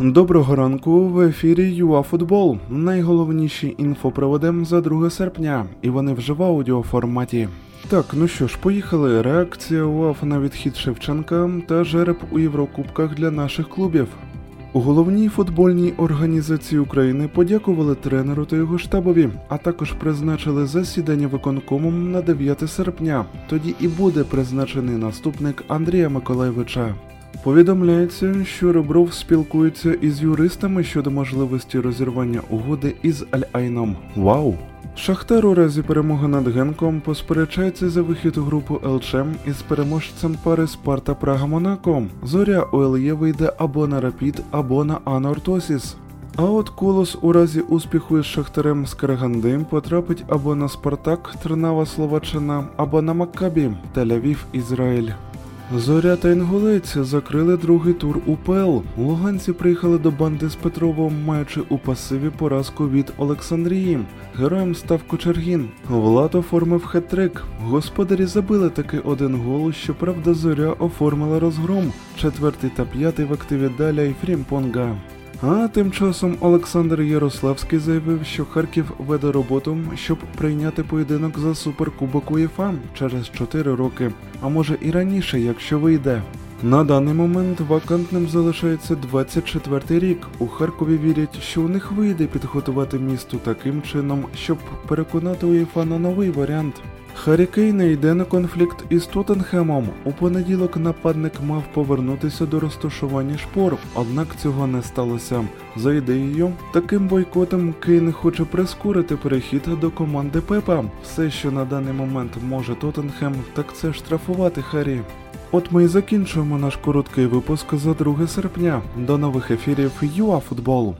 Доброго ранку в ефірі ЮАФутбол. Найголовніші інфоприводи за 2 серпня, і вони вже в аудіоформаті. Так, ну що ж, поїхали. Реакція УАФ на відхід Шевченка та жереб у Єврокубках для наших клубів. У головній футбольній організації України подякували тренеру та його штабові, а також призначили засідання виконкомом на 9 серпня. Тоді і буде призначений наступник Андрія Миколайовича. Повідомляється, що Ребров спілкується із юристами щодо можливості розірвання угоди із Аль-Айном. Вау! Шахтар у разі перемоги над Генком посперечається за вихід у групу ЛЧ із переможцем пари Спарта Прага Монако. Зоря ОЛЄ вийде або на Рапід, або на Анортосіс. А от Колос у разі успіху із Шахтарем з Караганди потрапить або на Спартак Трнава Словаччина, або на Маккабі Тель-Авів, Ізраїль. Зоря та Інгулець закрили другий тур УПЛ. Луганці приїхали до банди з Петровом, маючи у пасиві поразку від Олександрії. Героєм став Кочергін. Влад оформив хет-трик. Господарі забили таки один гол, щоправда, зоря оформила розгром. Четвертий та п'ятий в активі Даля і Фрімпонга. А тим часом Олександр Ярославський заявив, що Харків веде роботу, щоб прийняти поєдинок за суперкубок УЄФА через 4 роки, а може і раніше, якщо вийде. На даний момент вакантним залишається 24-й рік. У Харкові вірять, що у них вийде підготувати місто таким чином, щоб переконати УЄФА на новий варіант. Харі Кейн йде на конфлікт із Тоттенхемом. У понеділок нападник мав повернутися до розташування шпор, однак цього не сталося. За ідеєю, таким бойкотом Кейн хоче прискорити перехід до команди Пепа. Все, що на даний момент може Тоттенхем, так це штрафувати Харі. От ми і закінчуємо наш короткий випуск за 2 серпня. До нових ефірів ЮАФутбол.